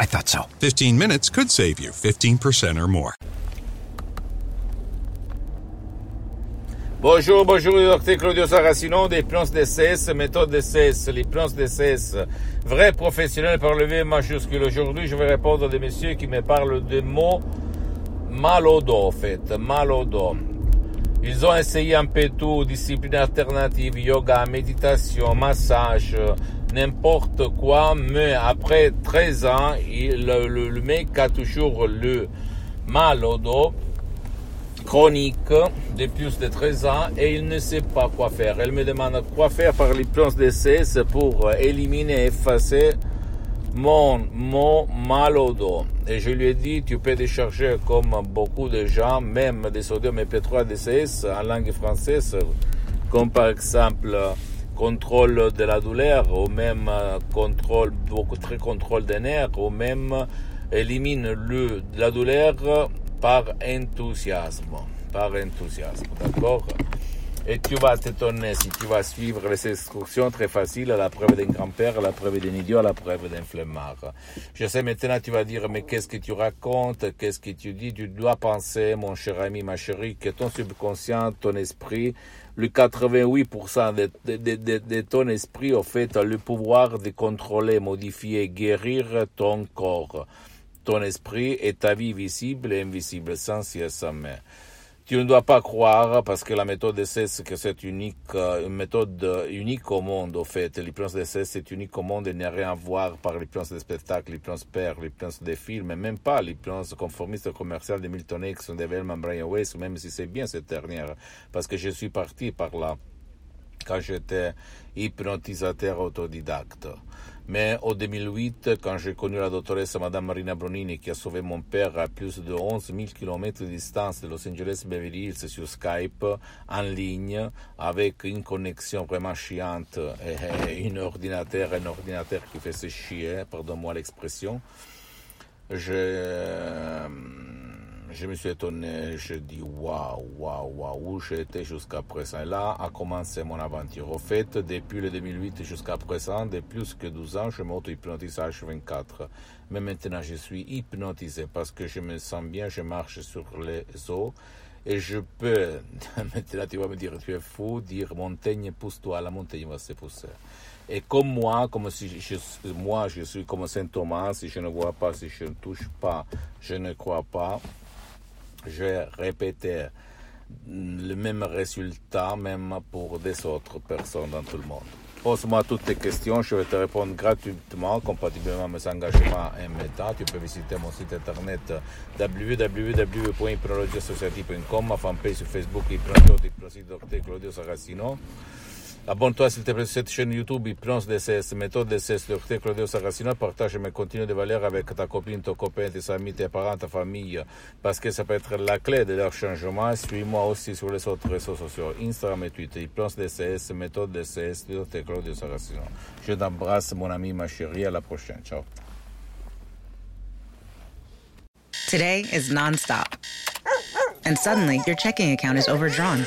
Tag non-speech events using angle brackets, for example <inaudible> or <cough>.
I thought so. 15 minutes could save you 15% or more. Bonjour, bonjour, docteur Claudio Saracino des plans d'essai, méthode d'essai, les plans d'essai, vrai professionnel par le V majuscule. Aujourd'hui, je vais répondre à des messieurs qui me parlent des mots malodo, en fait, malodo. Ils ont essayé un peu tout, discipline alternative, yoga, méditation, massage, n'importe quoi, mais après 13 ans, il, le, mec a toujours le mal au dos chronique de plus de 13 ans et il ne sait pas quoi faire. Elle me demande quoi faire par les plans d'essai pour éliminer, effacer mon, mon mal au dos. Et je lui ai dit, tu peux décharger comme beaucoup de gens, même des sodium MP3 DCS en langue française, comme par exemple contrôle de la douleur ou même contrôle, beaucoup très contrôle des nerfs ou même élimine le, la douleur par enthousiasme. Par enthousiasme, d'accord? Et tu vas t'étonner si tu vas suivre les instructions très faciles, la preuve d'un grand-père, la preuve d'un idiot, la preuve d'un flemmard. Je sais maintenant, tu vas dire, mais qu'est-ce que tu racontes? Qu'est-ce que tu dis? Tu dois penser, mon cher ami, ma chérie, que ton subconscient, ton esprit, le 88% de, de, de, de, ton esprit, au fait, a le pouvoir de contrôler, modifier, guérir ton corps ton esprit et ta vie visible et invisible, sans si et sans mais. Tu ne dois pas croire, parce que la méthode d'essai, c'est que c'est unique, une méthode unique au monde, au fait. L'hypnose d'essai, c'est unique au monde et n'a rien à voir par l'hypnose des spectacles, l'hypnose père, l'hypnose des films, et même pas l'hypnose conformiste commerciale de Milton X, de Velman Brian Weiss, même si c'est bien cette dernière, parce que je suis parti par là quand j'étais hypnotisateur autodidacte. Mais en 2008, quand j'ai connu la doctoresse Madame Marina Bronini, qui a sauvé mon père à plus de 11 000 km de distance de Los Angeles Beverly Hills sur Skype, en ligne, avec une connexion vraiment chiante et un ordinateur, un ordinateur qui chier, pardonne-moi l'expression, je, je me suis étonné, je dis waouh, waouh, waouh, où j'étais jusqu'à présent. Là a commencé mon aventure. Au fait, depuis le 2008 jusqu'à présent, de plus que 12 ans, je m'auto-hypnotise à H24. Mais maintenant, je suis hypnotisé parce que je me sens bien, je marche sur les eaux. Et je peux, <laughs> maintenant tu vas me dire, tu es fou, dire montagne, pousse-toi, la montagne va se pousser. Et comme moi, comme si moi je suis comme Saint Thomas, si je ne vois pas, si je ne touche pas, je ne crois pas j'ai répété le même résultat, même pour des autres personnes dans tout le monde. Pose-moi toutes tes questions, je vais te répondre gratuitement, compatiblement à mes engagements et méta. Tu peux visiter mon site internet www.hypnologiassociative.com, ma fanpage sur Facebook, Hypnologie. Claudio Saracino. Abonne-toi s'il te plaît sur cette chaîne YouTube Hypnose DCS, méthode DCS, Dr. Claudio Saracino. Partage mes contenus de valeur avec ta copine, ton copain, tes amis, tes parents, ta famille, parce que ça peut être la clé de leur changement. Suis-moi aussi sur les autres réseaux sociaux, Instagram et Twitter, Hypnose DCS, méthode DCS, Dr. Claudio Saracino. Je t'embrasse, mon ami, ma chérie. À la prochaine. Ciao. Today is nonstop. And suddenly, your checking account is overdrawn.